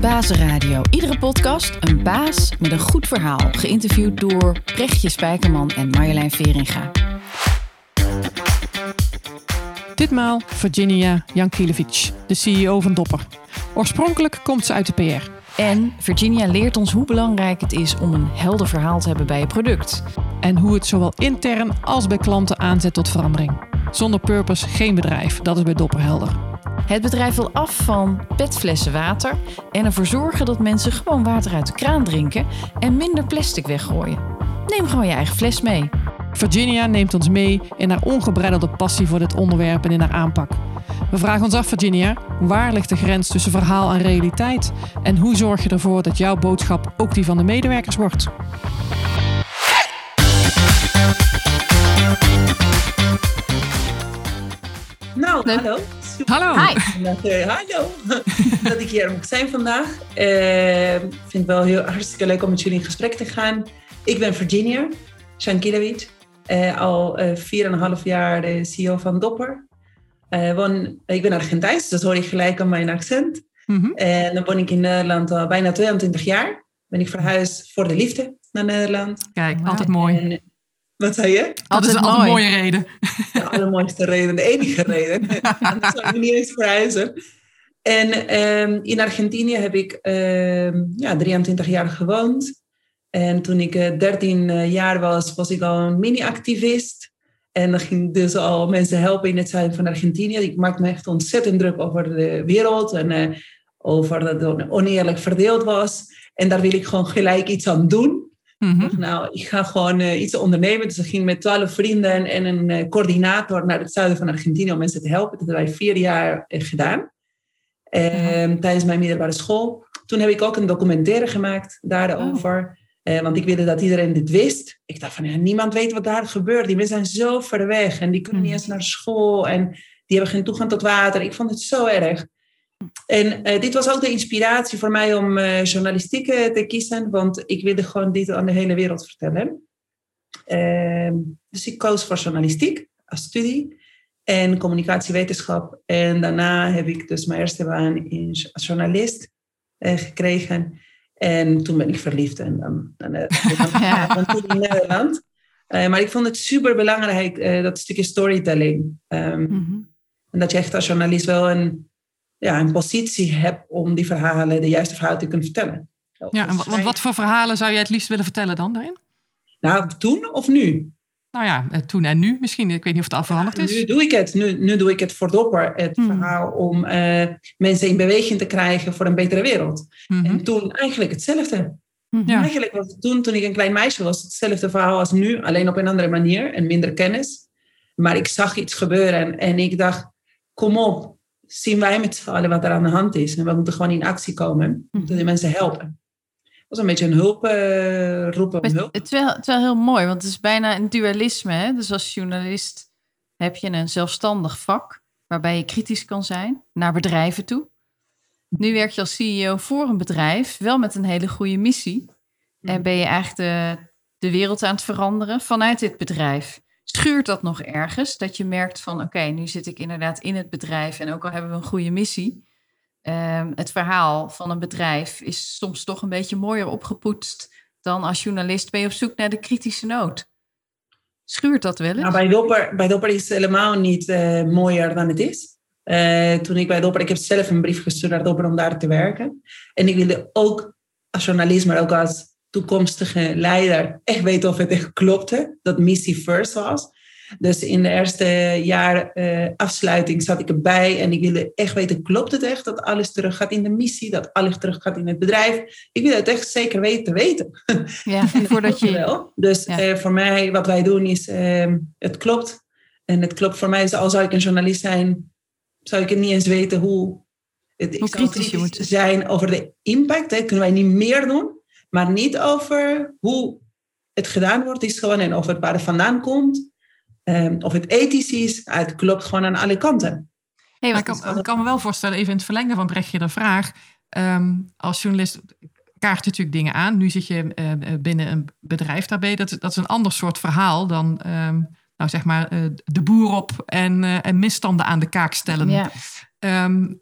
Bazenradio. Iedere podcast een baas met een goed verhaal. Geïnterviewd door Brechtje Spijkerman en Marjolein Veringa. Ditmaal Virginia Jankiewicz, de CEO van Dopper. Oorspronkelijk komt ze uit de PR. En Virginia leert ons hoe belangrijk het is om een helder verhaal te hebben bij je product. En hoe het zowel intern als bij klanten aanzet tot verandering. Zonder purpose geen bedrijf, dat is bij Dopper helder. Het bedrijf wil af van petflessen water en ervoor zorgen dat mensen gewoon water uit de kraan drinken en minder plastic weggooien. Neem gewoon je eigen fles mee. Virginia neemt ons mee in haar ongebreidelde passie voor dit onderwerp en in haar aanpak. We vragen ons af, Virginia, waar ligt de grens tussen verhaal en realiteit? En hoe zorg je ervoor dat jouw boodschap ook die van de medewerkers wordt? Nou, hallo. Hallo. Hi. Dat, eh, hallo. dat ik hier mag zijn vandaag. Eh, Ik vind het wel heel hartstikke leuk om met jullie in gesprek te gaan. Ik ben Virginia Shankilewicz. eh al eh, 4,5 jaar de CEO van Dopper. Eh, woon, ik ben Argentijns, dat hoor je gelijk aan mijn accent. Mhm. En dan woon ik in Nederland al bijna 22 jaar. Ben ik verhuisd voor de liefde naar Nederland. Kijk, altijd mooi. En, wat zei je? Dat is Altijd een mooi. mooie reden. De allermooiste reden, de enige reden. Anders zou ik niet eens verhuizen. En ehm, in Argentinië heb ik ehm, ja, 23 jaar gewoond. En toen ik eh, 13 jaar was, was ik al een mini-activist. En dan ging ik dus al mensen helpen in het zuiden van Argentinië. Ik maakte me echt ontzettend druk over de wereld en eh, over dat het oneerlijk verdeeld was. En daar wil ik gewoon gelijk iets aan doen. Mhm. dacht, nou, ik ga gewoon eh, iets ondernemen. Dus ik ging met twaalf vrienden en een eh, coördinator naar het zuiden van Argentinië om mensen te helpen. Dat hebben wij vier jaar eh, gedaan. Ehm, Tijdens mijn middelbare school. Toen heb ik ook een documentaire gemaakt daarover. Eh, want ik wilde dat iedereen dit wist. Ik dacht van, ja, niemand weet wat daar gebeurt. Die mensen zijn zo ver weg en die kunnen niet eens naar school. En die hebben geen toegang tot water. Ik vond het zo erg. En eh, dit was ook de inspiratie voor mij om eh, journalistiek eh, te kiezen, want ik wilde gewoon dit aan de hele wereld vertellen. Ehm, dus ik koos voor journalistiek als studie en communicatiewetenschap. En daarna heb ik dus mijn eerste baan in, als journalist gekregen. En toen ben ik verliefd en dan, dan, dan, toen in Nederland. Maar ik vond het super belangrijk, dat stukje storytelling. Ehm, Mhm. en dat je echt als journalist wel een, ja, een positie hebt om die verhalen, de juiste verhalen te kunnen vertellen. Ja, en wat, want wat voor verhalen zou jij het liefst willen vertellen dan daarin? Nou, toen of nu? Nou ja, eh, toen en nu misschien. Ik weet niet of het al veranderd Nu is. doe ik het. Nu, nu doe ik het voor Dopper. Het Hmm. verhaal om eh, mensen in beweging te krijgen voor een betere wereld. Mhm. En toen eigenlijk hetzelfde. Ja. Eigenlijk was het toen, toen ik een klein meisje was, hetzelfde verhaal als nu. Alleen op een andere manier en minder kennis. Maar ik zag iets gebeuren en, en ik dacht, kom op. Zien wij met z'n allen wat er aan de hand is. En we moeten gewoon in actie komen. We moeten die mensen helpen. Dat was een beetje een hulp eh, roepen om Maar hulp. het, is wel, het is wel heel mooi, want het is bijna een dualisme. Hè? Dus als journalist heb je een zelfstandig vak waarbij je kritisch kan zijn naar bedrijven toe. Nu werk je als CEO voor een bedrijf, wel met een hele goede missie. En ben je eigenlijk de, de wereld aan het veranderen vanuit dit bedrijf. Schuurt dat nog ergens? Dat je merkt van oké, nu zit ik inderdaad in het bedrijf en ook al hebben we een goede missie. ehm, het verhaal van een bedrijf is soms toch een beetje mooier opgepoetst dan als journalist ben je op zoek naar de kritische noot. Schuurt dat wel eens? Nou, bij, Dopper, bij Dopper is het helemaal niet eh, mooier dan het is. Eh, toen ik bij Dopper, ik heb zelf een brief gestuurd naar Dopper om daar te werken. En ik wilde ook als journalist, maar ook als toekomstige leider, echt weten of het echt klopte. Dat missie first was. Dus in de eerste jaar eh, afsluiting zat ik erbij en ik wilde echt weten, klopt het echt dat alles terug gaat in de missie, dat alles terug gaat in het bedrijf? Ik wil het echt zeker weten te weten. ja, voordat je. Wel. Dus Ja. eh, voor mij, wat wij doen is, ehm, het klopt. En het klopt voor mij, is, al zou ik een journalist zijn, zou ik het niet eens weten hoe... Het, ik Hoe kritisch je moet zijn over de impact. Hè, kunnen wij niet meer doen, maar niet over hoe het gedaan wordt. Is gewoon en of het waar het vandaan komt. ehm, of het ethisch is. Het klopt gewoon aan alle kanten. Hey, Maar ik kan, ik kan me wel voorstellen, even in het verlengen van Brechtje de vraag. ehm, als journalist kaart je natuurlijk dingen aan. Nu zit je eh, binnen een bedrijf daarbij. Dat, dat is een ander soort verhaal dan ehm, nou zeg maar, eh, de boer op en, eh, en misstanden aan de kaak stellen. Ja. Ehm,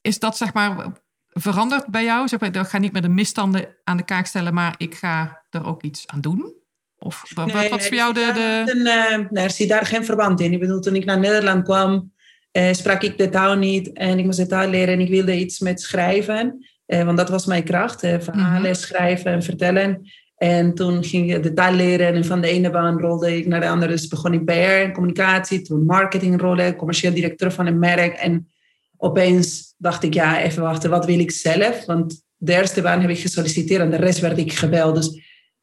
is dat zeg maar verandert bij jou? Zeg maar, ik ga niet met de misstanden aan de kaak stellen, maar ik ga er ook iets aan doen? Of wat, Nee, wat is voor jou de... de... Een, eh, er zit daar geen verband in. Ik bedoel, toen ik naar Nederland kwam, eh, sprak ik de taal niet en ik moest de taal leren en ik wilde iets met schrijven. Eh, want dat was mijn kracht, verhalen, Mhm. schrijven en vertellen. En toen ging ik de taal leren en van de ene baan rolde ik naar de andere. Dus begon ik PR en communicatie, toen marketingrollen, commercieel directeur van een merk. En opeens dacht ik, ja, even wachten, wat wil ik zelf? Want de eerste baan heb ik gesolliciteerd en de rest werd ik gebeld. Dus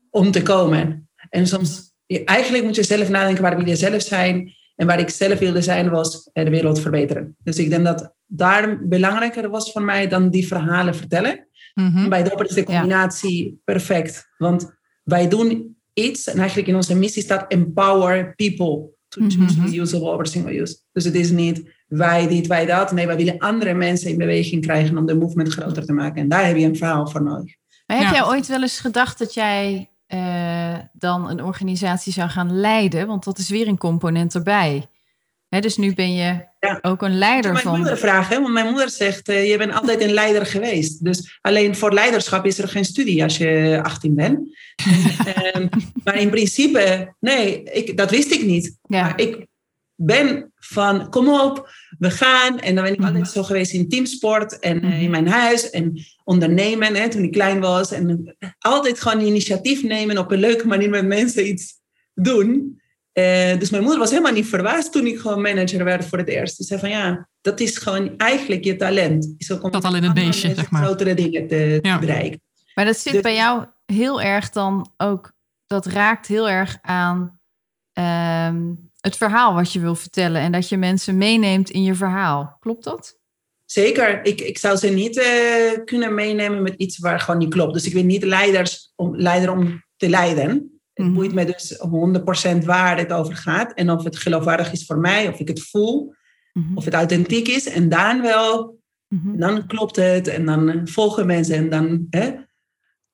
om te komen. En soms, eigenlijk moet je zelf nadenken, waar wil je zelf zijn? En waar ik zelf wilde zijn, was eh, de wereld verbeteren. Dus ik denk dat daar belangrijker was voor mij dan die verhalen vertellen. Mhm. Bij Dopper is de combinatie perfect. Want wij doen iets, en eigenlijk in onze missie staat empower people to choose Mhm. reusable over single use. Dus het is niet wij dit, wij dat. Nee, wij willen andere mensen in beweging krijgen om de movement groter te maken. En daar heb je een verhaal voor nodig. Maar heb Ja. jij ooit wel eens gedacht dat jij eh, dan een organisatie zou gaan leiden? Want dat is weer een component erbij. Hè, dus nu ben je Ja. ook een leider mijn van. moeder vragen, want mijn moeder zegt, eh, je bent altijd een leider geweest. Dus alleen voor leiderschap is er geen studie als je 18 bent. Ehm, maar in principe, nee, ik, dat wist ik niet. Ja. Maar ik ben van, kom op, we gaan. En dan ben ik Mhm. altijd zo geweest in teamsport en eh, Mhm. in mijn huis. En ondernemen, hè, toen ik klein was. En altijd gewoon initiatief nemen op een leuke manier met mensen iets doen. Eh, dus mijn moeder was helemaal niet verbaasd toen ik gewoon manager werd voor het eerst. Ze zei van ja, dat is gewoon eigenlijk je talent. Ook om Dat al in het beestje, zeg maar. grotere dingen te, bereiken. Maar dat zit Dus- bij jou heel erg dan ook. Dat raakt heel erg aan ehm, het verhaal wat je wil vertellen. En dat je mensen meeneemt in je verhaal. Klopt dat? Zeker, ik, ik zou ze niet eh, kunnen meenemen met iets waar gewoon niet klopt. Dus ik ben niet leiders om, leider om te leiden. Het Mhm. boeit me dus 100% waar het over gaat. En of het geloofwaardig is voor mij, of ik het voel, Mhm. of het authentiek is. En dan wel, Mhm. dan klopt het. En dan eh, volgen mensen. En dan, hè?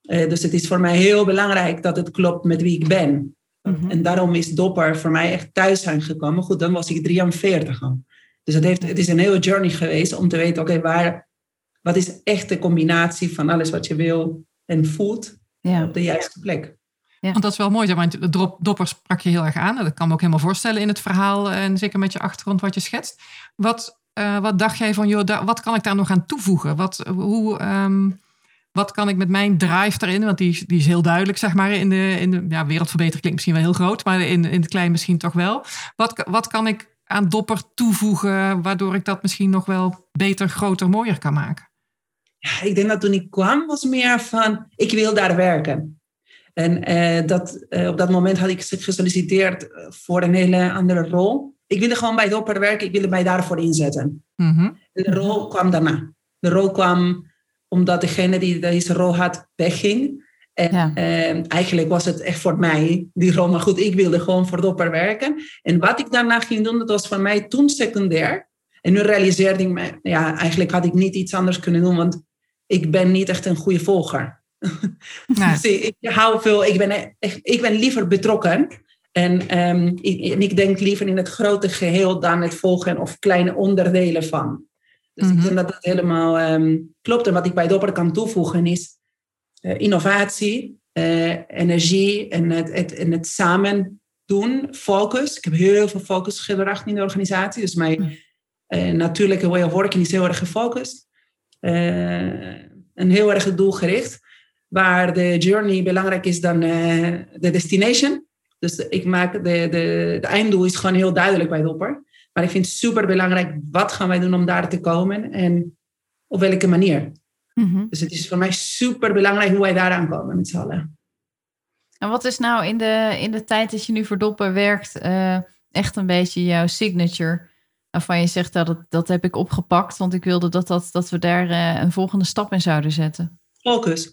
Eh, dus het is voor mij heel belangrijk dat het klopt met wie ik ben. Mhm. En daarom is Dopper voor mij echt thuis zijn gekomen. Goed, dan was ik 43 al. Dus het, heeft, het is een hele journey geweest om te weten, oké, waar, wat is echt de combinatie van alles wat je wil en voelt Ja. op de juiste plek. Want dat is wel mooi, zeg drop, dopper sprak je heel erg aan. Dat kan me ook helemaal voorstellen in het verhaal en zeker met je achtergrond wat je schetst. Wat, eh, wat dacht jij van, joh, wat kan ik daar nog aan toevoegen? Wat, hoe, ehm, wat kan ik met mijn drive daarin, want die, is- die is heel duidelijk, zeg maar, in de, in de ja, wereldverbetering klinkt misschien wel heel groot, maar in, in het klein misschien toch wel. Wat, wat kan ik aan dopper toevoegen, waardoor ik dat misschien nog wel beter, groter, mooier kan maken? Ja, ik denk dat toen ik kwam was meer van, ik wil daar werken. En eh, dat, eh, op dat moment had ik gesolliciteerd eh, voor een hele andere rol. Ik wilde gewoon bij Dopper werken, ik wilde mij daarvoor inzetten. Mhm. En de rol kwam daarna. De rol kwam omdat degene die deze rol had wegging. En Ja. eh, eigenlijk was het echt voor mij die rol. Maar goed, ik wilde gewoon voor Dopper werken. En wat ik daarna ging doen, dat was voor mij toen secundair. En nu realiseerde ik me, ja, eigenlijk had ik niet iets anders kunnen doen, want ik ben niet echt een goede volger. Nee. Dus ik, ik hou veel, ik ben, echt, ik ben liever betrokken. En, ehm, ik, en ik denk liever in het grote geheel dan het volgen of kleine onderdelen van. Dus Mhm. ik denk dat dat helemaal ehm, klopt. En wat ik bij Dopper kan toevoegen is eh, innovatie, eh, energie en het, het, en het samen doen, focus. Ik heb heel veel focus gebracht in de organisatie. Dus mijn eh, natuurlijke way of working is heel erg gefocust. En heel erg doelgericht. Waar de journey belangrijk is dan de destination. Dus ik maak de, de, de einddoel is gewoon heel duidelijk bij Dopper. Maar ik vind het super belangrijk, wat gaan wij doen om daar te komen en op welke manier. Mhm. Dus het is voor mij super belangrijk hoe wij daaraan komen met z'n allen. En wat is nou in de, in de tijd dat je nu voor Doppen werkt, eh, echt een beetje jouw signature? Waarvan je zegt dat, het- dat heb ik opgepakt, want ik wilde dat, dat, dat we daar eh, een volgende stap in zouden zetten. Focus.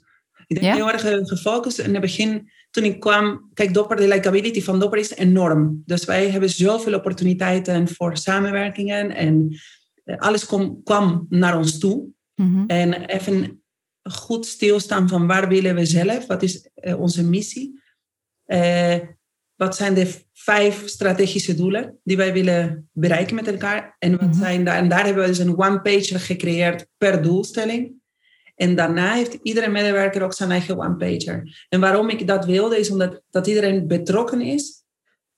Ik denk Ja? heel erg eh, gefocust. In het begin, toen ik kwam, kijk, Dopper, de likability van Dopper is enorm. Dus wij hebben zoveel opportuniteiten voor samenwerkingen en eh, alles kom, kwam naar ons toe. Mhm. En even goed stilstaan van waar willen we zelf? Wat is eh, onze missie? Eh, wat zijn de vijf strategische doelen die wij willen bereiken met elkaar? En, wat Mhm. zijn daar, en daar hebben we dus een one-pager gecreëerd per doelstelling. En daarna heeft iedere medewerker ook zijn eigen one-pager. En waarom ik dat wilde, is omdat dat iedereen betrokken is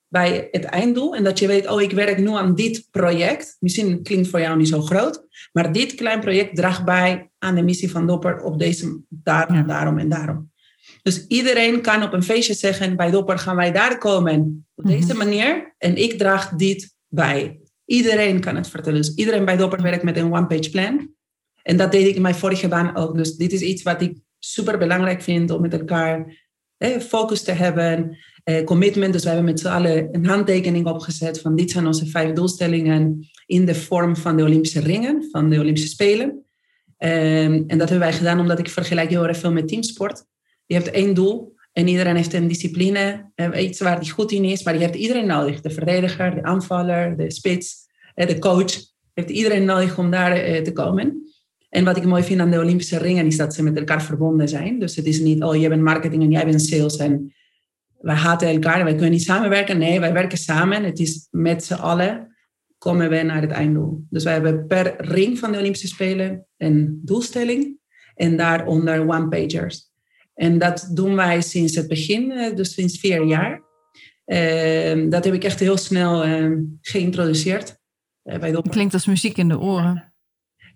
bij het einddoel. En dat je weet, oh, ik werk nu aan dit project. Misschien klinkt voor jou niet zo groot. Maar dit klein project draagt bij aan de missie van Dopper op deze, daarom, daarom en daarom. Dus iedereen kan op een feestje zeggen, bij Dopper gaan wij daar komen op deze mhm. manier. En ik draag dit bij. Iedereen kan het vertellen. Dus iedereen bij Dopper werkt met een one-page plan. En dat deed ik in mijn vorige baan ook. Dus dit is iets wat ik super belangrijk vind om met elkaar eh, focus te hebben. Eh, commitment. Dus we hebben met z'n allen een handtekening opgezet van dit zijn onze vijf doelstellingen in de vorm van de Olympische ringen, van de Olympische Spelen. Um, en dat hebben wij gedaan omdat ik vergelijk heel erg veel met teamsport. Je hebt één doel en iedereen heeft een discipline, uh, iets waar hij goed in is, maar je hebt iedereen nodig. De verdediger, de aanvaller, de spits, uh, de coach. Heeft iedereen nodig om daar uh, te komen. En wat ik mooi vind aan de Olympische ringen is dat ze met elkaar verbonden zijn. Dus het is niet, oh, jij bent marketing en jij bent sales en wij haten elkaar en wij kunnen niet samenwerken. Nee, wij werken samen. Het is met z'n allen komen we naar het einddoel. Dus wij hebben per ring van de Olympische Spelen een doelstelling en daaronder one-pagers. En dat doen wij sinds het begin, eh, dus sinds vier jaar. Uh, dat heb ik echt heel snel uh, geïntroduceerd. Uh, bij Klinkt als muziek in de oren.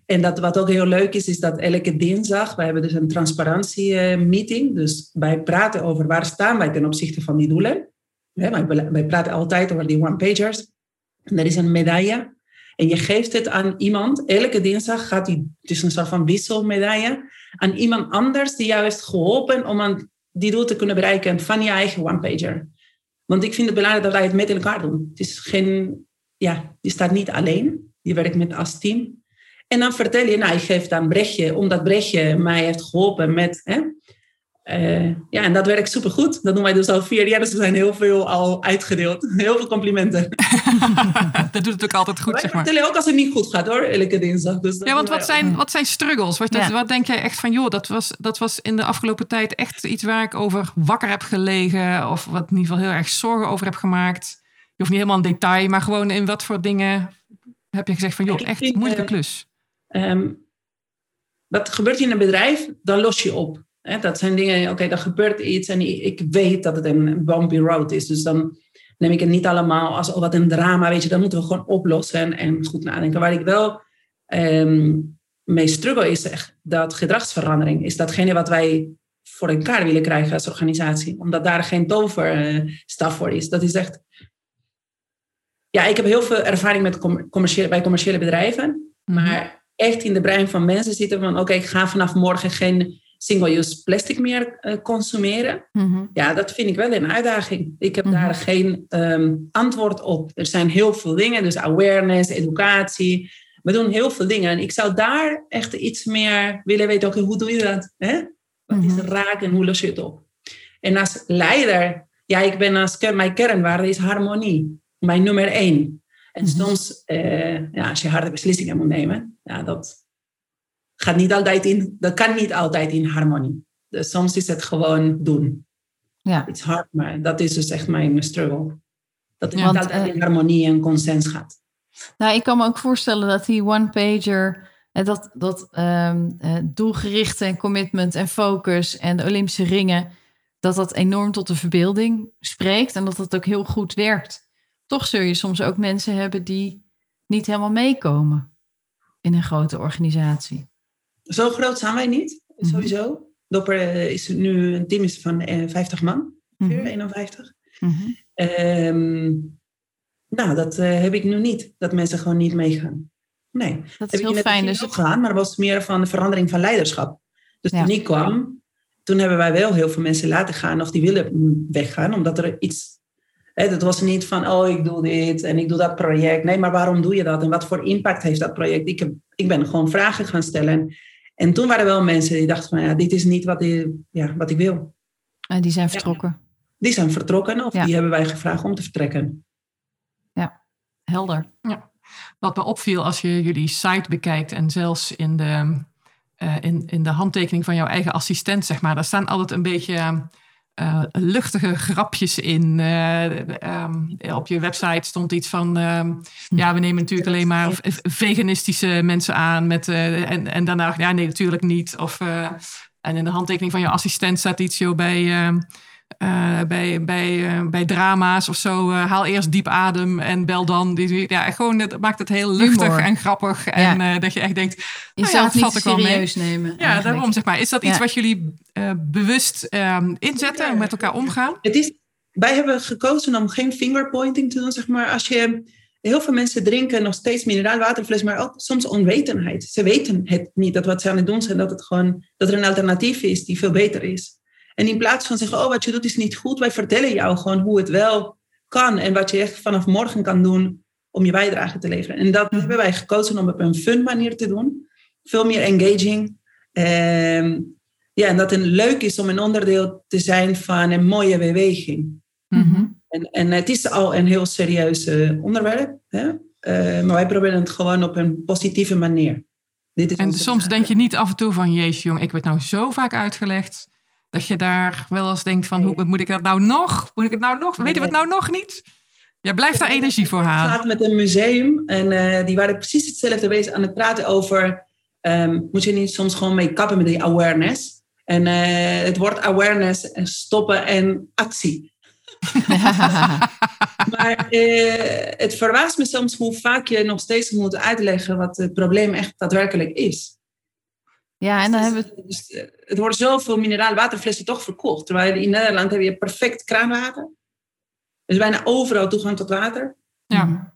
En dat, wat ook heel leuk is, is dat elke dinsdag, wij hebben dus een transparantie-meeting. Dus wij praten over waar staan wij ten opzichte van die doelen. Wij, praten altijd over die one-pagers. En er is een medaille. En je geeft het aan iemand. Elke dinsdag gaat die, is een soort van wisselmedaille, aan iemand anders die jou heeft geholpen om aan die doel te kunnen bereiken van je eigen one-pager. Want ik vind het belangrijk dat wij het met elkaar doen. Het is geen, ja, je staat niet alleen. Je werkt met als team. En dan vertel je, nou, ik geef dan Brechtje, omdat Brechtje mij heeft geholpen met... Hè, uh, ja, en dat werkt supergoed. Dat doen wij dus al vier jaar, dus er zijn heel veel al uitgedeeld. Heel veel complimenten. dat doet het ook altijd goed, zeg maar. vertellen ook als het niet goed gaat, hoor, elke dinsdag. Dus ja, want wat zijn, wat zijn struggles? Wat, ja. wat denk jij echt van, joh, dat was, dat was in de afgelopen tijd echt iets waar ik over wakker heb gelegen... of wat in ieder geval heel erg zorgen over heb gemaakt. Je hoeft niet helemaal in detail, maar gewoon in wat voor dingen heb je gezegd van, joh, echt moeilijke eh, klus. Um, wat gebeurt in een bedrijf, dan los je op. dat zijn dingen, oké, okay, er gebeurt iets en ik weet dat het een bumpy road is. Dus dan neem ik het niet allemaal als oh, wat een drama, weet je. Dan moeten we gewoon oplossen en goed nadenken. Waar ik wel um, mee struggle is echt dat gedragsverandering. Is datgene wat wij voor elkaar willen krijgen als organisatie. Omdat daar geen toverstaf voor is. Dat is echt... Ja, ik heb heel veel ervaring met commerciële, bij commerciële bedrijven. Mhm. Maar echt in de brein van mensen zitten van oké, ik ga vanaf morgen geen single-use plastic meer uh, consumeren. Mhm. Ja, dat vind ik wel een uitdaging. Ik heb daar mhm. geen um, antwoord op. Er zijn heel veel dingen, dus awareness, educatie. We doen heel veel dingen. En ik zou daar echt iets meer willen weten. Oké, hoe doe je dat? Hè? Wat is mhm. raak en hoe los je het op? En als leider, ja, ik ben als mijn kernwaarde is harmonie. Mijn nummer één. En mhm. soms, uh, ja, als je harde beslissingen moet nemen, ja, dat, gaat niet altijd in, dat kan niet altijd in harmonie. Dus soms is het gewoon doen. Ja. Het is hard, maar dat is dus echt mijn struggle. Dat het niet altijd uh, in harmonie en consens gaat. Nou, ik kan me ook voorstellen dat die one-pager, eh, dat, dat um, doelgerichte en commitment en focus en de Olympische ringen, dat dat enorm tot de verbeelding spreekt en dat dat ook heel goed werkt toch zul je soms ook mensen hebben die niet helemaal meekomen in een grote organisatie. Zo groot zijn wij niet, mhm. sowieso. Dopper eh, is nu een team is van 50 eh, man, 51. Mm -hmm. um, nou, dat uh, heb ik nu niet, dat mensen gewoon niet meegaan. Nee, dat is heb heel fijn. Dus gaan, maar het was meer van de verandering van leiderschap. Dus toen ik kwam, toen hebben wij wel heel veel mensen laten gaan of die willen weggaan, omdat er iets het was niet van, oh, ik doe dit en ik doe dat project. Nee, maar waarom doe je dat en wat voor impact heeft dat project? Ik, heb, ik ben gewoon vragen gaan stellen. En toen waren er wel mensen die dachten van, ja, dit is niet wat, ik, ja, wat ik wil. En die zijn vertrokken? Die zijn vertrokken of die hebben wij gevraagd om te vertrekken. Ja, helder. Ja. Wat me opviel als je jullie site bekijkt en zelfs in de, uh, in, in de handtekening van jouw eigen assistent, zeg maar, daar staan altijd een beetje eh, luchtige grapjes in. Eh, ehm, op je website stond iets van... ehm, ja, we nemen natuurlijk alleen maar veganistische mensen aan. Met, eh, en, en daarna, ja, nee, natuurlijk niet. Of, en in de handtekening van je assistent staat iets joh, bij... eh, bij, bij, eh, bij drama's of zo, eh, haal eerst diep adem en bel dan. Die- Ja, gewoon, het maakt het heel luchtig Humor. en grappig. En eh, dat je echt denkt, Je Nou ja, dat het wel mee. serieus nemen. ja, eigenlijk. daarom zeg maar. Is dat iets Ja. wat jullie eh, bewust ehm, inzetten en met elkaar omgaan? Het is, wij hebben gekozen om geen fingerpointing te doen, zeg maar. Als je, heel veel mensen drinken nog steeds mineraalwaterfles, maar ook soms onwetendheid. Ze weten het niet, dat wat ze aan het doen zijn, dat, het gewoon, dat er een alternatief is die veel beter is. En in plaats van zeggen, oh, wat je doet is niet goed, wij vertellen jou gewoon hoe het wel kan en wat je echt vanaf morgen kan doen om je bijdrage te leveren. En dat hebben wij gekozen om op een fun manier te doen. Veel meer engaging. Ehm, ja, en dat het leuk is om een onderdeel te zijn van een mooie beweging. Mhm. En, en het is al een heel serieus eh, onderwerp. Hè? Eh, maar wij proberen het gewoon op een positieve manier. Dit is En soms denk je niet af en toe van, jezus jong, ik werd nou zo vaak uitgelegd. Dat je daar wel eens denkt van, hoe, moet ik dat nou nog? Moet ik het nou nog? Weten we het nou nog niet? Jij blijft daar energie voor Ik halen. zat met een museum en eh, die waren precies hetzelfde bezig aan het praten over... ehm, moet je niet soms gewoon mee kappen met die awareness? En eh, het woord awareness en stoppen en actie. Maar eh, het verbaast me soms hoe vaak je nog steeds moet uitleggen wat het probleem echt daadwerkelijk is. Ja, en dan hebben we... Dus, eh, het wordt zoveel mineraalwaterflessen toch verkocht. Terwijl in Nederland heb je perfect kraanwater. Dus bijna overal toegang tot water. Ja.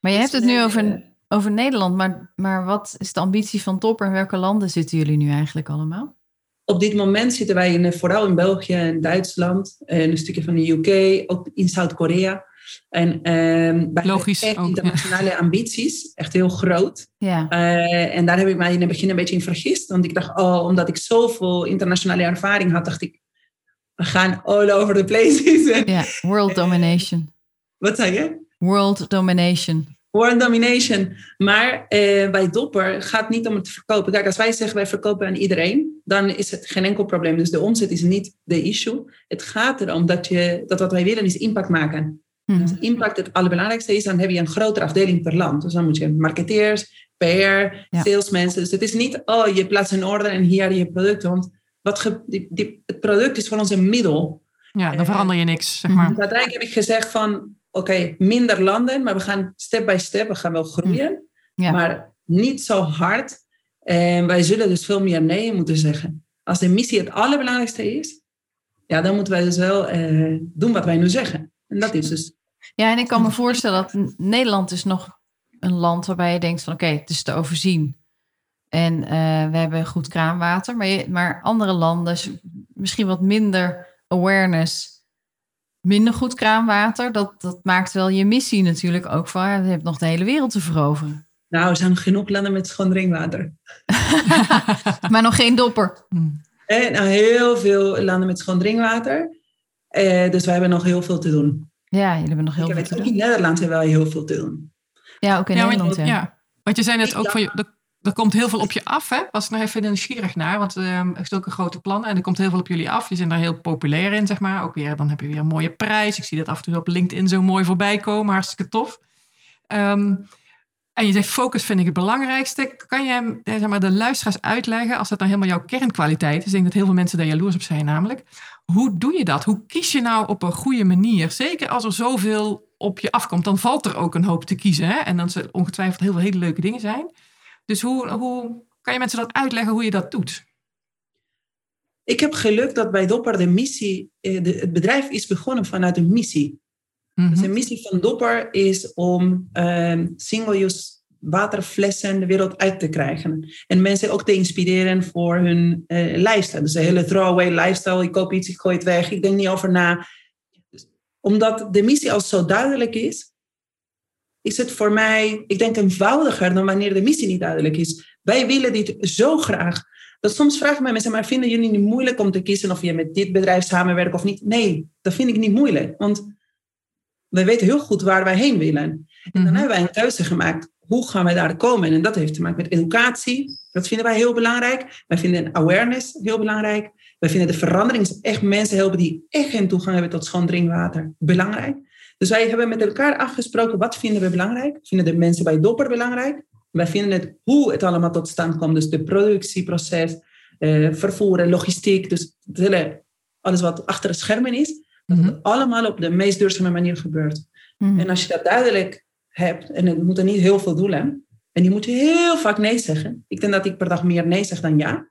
Maar je hebt het nu eh, over, over Nederland, maar, maar wat is de ambitie van Topper? In welke landen zitten jullie nu eigenlijk allemaal? Op dit moment zitten wij in, eh, vooral in België en Duitsland. En een stukje van de UK, ook in Zuid-Korea. En ehm wij Logisch, echt internationale ambities. Echt heel groot. Ja, Eh, en daar heb ik mij in het begin een beetje in vergist. Want ik dacht, oh, omdat ik zoveel internationale ervaring had, dacht ik, we gaan all over the places. Ja. world domination. Wat zei je? World domination. World domination. Maar eh, bij Dopper gaat het niet om het verkopen. Kijk, als wij zeggen wij verkopen aan iedereen, dan is het geen enkel probleem. Dus de omzet is niet de issue. Het gaat erom dat, je, dat wat wij willen is impact maken. Mhm. Als impact het allerbelangrijkste is, dan heb je een grotere afdeling per land. Dus dan moet je marketeers, PR, Ja. salesmensen. Dus het is niet, oh, je plaatst een order en hier je product. Want wat ge- die, die, het product is voor ons een middel. Ja, dan verander je niks, zeg Mhm. maar. Dus uiteindelijk heb ik gezegd van, oké, minder landen, maar we gaan step by step, we gaan wel groeien, Ja. maar niet zo hard. En wij zullen dus veel meer nee moeten zeggen. Als de missie het allerbelangrijkste is, ja, dan moeten wij dus wel eh, doen wat wij nu zeggen. En dat is dus, Ja, en ik kan me voorstellen dat Nederland is nog een land waarbij je denkt van oké, het is te overzien. En eh, we hebben goed kraanwater, maar, je- maar andere landen, is misschien wat minder awareness, minder goed kraanwater. Dat, dat maakt wel je missie natuurlijk ook van, ja, je hebt nog de hele wereld te veroveren. nou, er zijn genoeg landen met schoon drinkwater. maar nog geen dopper. En nou, heel veel landen met schoon drinkwater. Eh, dus wij hebben nog heel veel te doen. Ja, jullie hebben nog heel Ik veel weet te ook doen. in Nederland hebben wij heel veel te doen. Ja, ook in ja, Nederland. want, ja. ja. Want je zei net ook van, je- er, er komt heel veel op je af, hè? Was ik nog even nieuwsgierig naar, want ehm, er is ook een grote plan en er komt heel veel op jullie af. Je zijn daar heel populair in, zeg maar. Ook weer, dan heb je weer een mooie prijs. Ik zie dat af en toe op LinkedIn zo mooi voorbij komen. Hartstikke tof. Ehm, en je zegt focus vind ik het belangrijkste. Kan jij eh, zeg maar, de luisteraars uitleggen, als dat nou helemaal jouw kernkwaliteit is, ik denk dat heel veel mensen daar jaloers op zijn namelijk. Hoe doe je dat? Hoe kies je nou op een goede manier? Zeker als er zoveel op je afkomt, dan valt er ook een hoop te kiezen. Hè? En dan zullen ongetwijfeld heel veel hele leuke dingen zijn. Dus hoe, hoe kan je mensen dat uitleggen hoe je dat doet? Ik heb geluk dat bij Dopper de missie, eh, de, het bedrijf is begonnen vanuit een missie. Mhm. Dus de missie van Dopper is om ehm, single-use waterflessen de wereld uit te krijgen. En mensen ook te inspireren voor hun eh, lifestyle. Dus de hele throwaway lifestyle. Ik koop iets, ik gooi het weg, ik denk niet over na. Dus omdat de missie al zo duidelijk is, is het voor mij, ik denk, eenvoudiger dan wanneer de missie niet duidelijk is. Wij willen dit zo graag. Dat soms vragen mij mensen, maar vinden jullie niet moeilijk om te kiezen of je met dit bedrijf samenwerkt of niet? Nee, dat vind ik niet moeilijk. Want wij weten heel goed waar wij heen willen. En dan Mhm. hebben wij een keuze gemaakt. Hoe gaan wij daar komen? En dat heeft te maken met educatie. Dat vinden wij heel belangrijk. Wij vinden awareness heel belangrijk. Wij vinden de verandering, echt mensen helpen die echt geen toegang hebben tot schoon drinkwater, belangrijk. Dus wij hebben met elkaar afgesproken, wat vinden we belangrijk? Vinden de mensen bij Dopper belangrijk? Wij vinden het hoe het allemaal tot stand komt. Dus de productieproces, eh, vervoer, logistiek. Dus hele, alles wat achter de schermen is. Dat het allemaal op de meest duurzame manier gebeurt. En als je dat duidelijk hebt, en het moeten niet heel veel doelen, en die moet je heel vaak nee zeggen. Ik denk dat ik per dag meer nee zeg dan ja.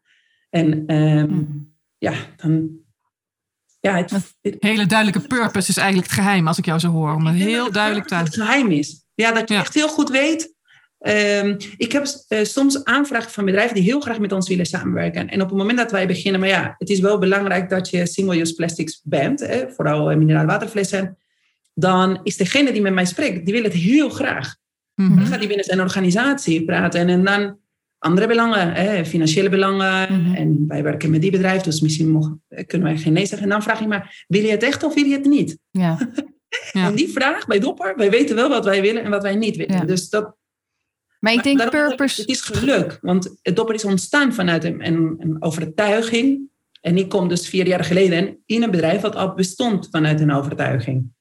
En ehm, ja, dan. Ja, het, het- Hele duidelijke purpose is eigenlijk het geheim, als ik jou zo hoor. Om het heel duidelijk te het geheim is. Ja, dat je Ja. echt heel goed weet. Ehm, ik heb eh, soms aanvragen van bedrijven die heel graag met ons willen samenwerken. En op het moment dat wij beginnen, maar ja, het is wel belangrijk dat je single-use plastics bent, hè, vooral eh, mineraalwaterflessen. Dan is degene die met mij spreekt, die wil het heel graag. Mhm. Dan gaat die binnen zijn organisatie praten en dan andere belangen, hè, financiële belangen. Mhm. En wij werken met die bedrijf, dus misschien mogen, kunnen wij geen nee zeggen. En dan vraag ik maar, wil je het echt of wil je het niet? Ja. Ja. En die vraag bij Dopper, wij weten wel wat wij willen en wat wij niet willen. Ja. Dus dat, Maar ik denk purpose. Het is geluk, want het Dopper is ontstaan vanuit een, een, een overtuiging. En ik kom dus vier jaar geleden in een bedrijf wat al bestond vanuit een overtuiging.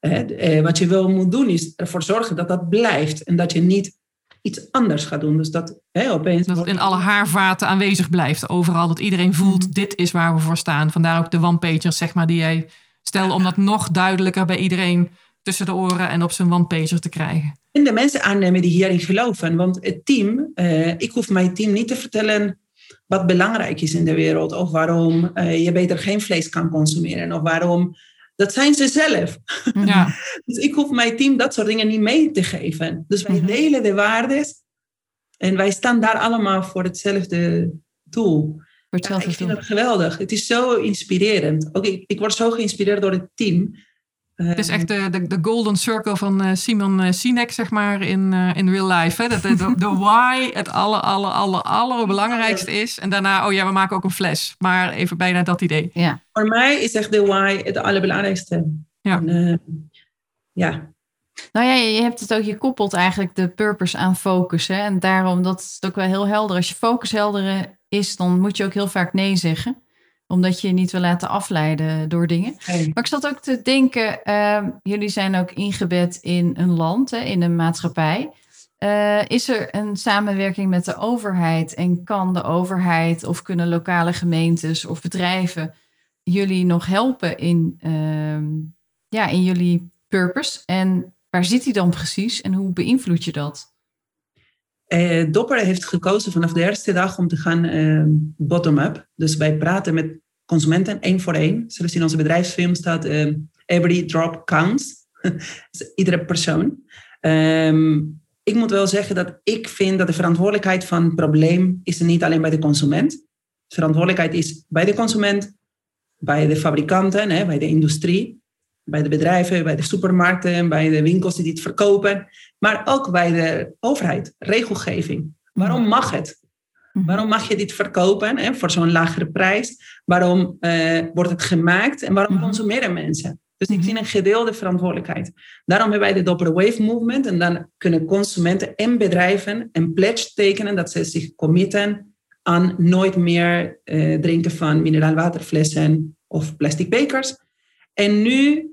Hè, eh, wat je wel moet doen is ervoor zorgen dat dat blijft en dat je niet iets anders gaat doen. Dus dat hè, opeens. Dat het in alle haarvaten aanwezig blijft. Overal dat iedereen voelt, dit is waar we voor staan. Vandaar ook de one-pagers, zeg maar, die jij stelde. Om dat nog duidelijker bij iedereen tussen de oren en op zijn one-pager te krijgen. En de mensen aannemen die hierin geloven. Want het team, eh, ik hoef mijn team niet te vertellen wat belangrijk is in de wereld. Of waarom eh, je beter geen vlees kan consumeren. Of waarom. Dat zijn ze zelf. Ja, Dus ik hoef mijn team dat soort dingen niet mee te geven. Dus wij Mhm. delen de waardes. En wij staan daar allemaal voor hetzelfde doel. Voor Ja, hetzelfde ik vind doel. het geweldig. Het is zo inspirerend. Ook ik, ik word zo geïnspireerd door het team. Het is echt de, de, de golden circle van eh, Simon eh, Sinek, zeg maar, in, eh, in real life. Hè? Dat de, de, de why het aller, aller, aller, allerbelangrijkste is. En daarna, oh ja, we maken ook een fles. Maar even bijna dat idee. Ja. Voor mij is echt de why het allerbelangrijkste. Ja. En, ja. Nou ja, je hebt het ook, je koppelt eigenlijk de purpose aan focus. Hè? En daarom, dat is ook wel heel helder. Als je focus helder is, dan moet je ook heel vaak nee zeggen. Omdat je je niet wil laten afleiden door dingen. Maar ik zat ook te denken, ehm, jullie zijn ook ingebed in een land, hè, in een maatschappij. Eh, is er een samenwerking met de overheid en kan de overheid of kunnen lokale gemeentes of bedrijven jullie nog helpen in, ehm, ja, in jullie purpose? En waar zit die dan precies en hoe beïnvloed je dat? Eh, Dopper heeft gekozen vanaf de eerste dag om te gaan eh, bottom-up. Dus wij praten met consumenten één voor één. Zoals in onze bedrijfsfilm staat, eh, every drop counts. dus iedere persoon. Ehm, ik moet wel zeggen dat ik vind dat de verantwoordelijkheid van het probleem is niet alleen bij de consument. De verantwoordelijkheid is bij de consument, bij de fabrikanten, hè, bij de industrie, bij de bedrijven, bij de supermarkten, bij de winkels die dit verkopen maar ook bij de overheid, regelgeving. Waarom mag het? Waarom mag je dit verkopen hè, voor zo'n lagere prijs? Waarom eh, wordt het gemaakt en waarom Mhm. consumeren mensen? Dus ik zie een gedeelde verantwoordelijkheid. Daarom hebben wij de Doppler Wave Movement en dan kunnen consumenten en bedrijven een pledge tekenen dat ze zich committen aan nooit meer eh, drinken van mineraalwaterflessen of plastic bekers. En nu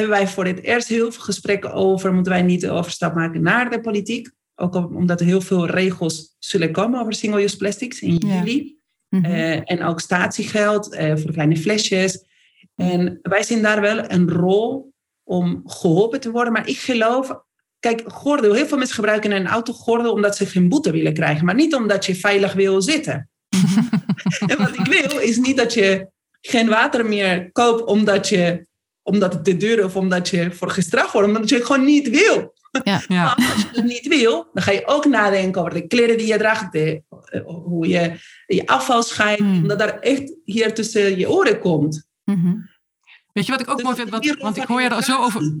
hebben wij voor het eerst heel veel gesprekken over, moeten wij niet de overstap maken naar de politiek? Ook om- omdat er heel veel regels zullen komen over single-use plastics in Ja. juli. Mhm. Eh, en ook statiegeld eh, voor kleine flesjes. En wij zien daar wel een rol om geholpen te worden. Maar ik geloof, kijk, gordel, heel veel mensen gebruiken een autogordel omdat ze geen boete willen krijgen. Maar niet omdat je veilig wil zitten. en wat ik wil is niet dat je geen water meer koopt omdat, je, omdat het te duur is of omdat je voor gestraft wordt. Omdat je het gewoon niet wil. Ja, als je het niet wil, dan ga je ook nadenken over de kleren die je draagt, de, eh, hoe je je afval scheidt, Hmm. omdat daar echt hier tussen je oren komt. Mhm. Weet je wat ik ook Dus mooi vind? Wat, hier want ik hoor je er zo over,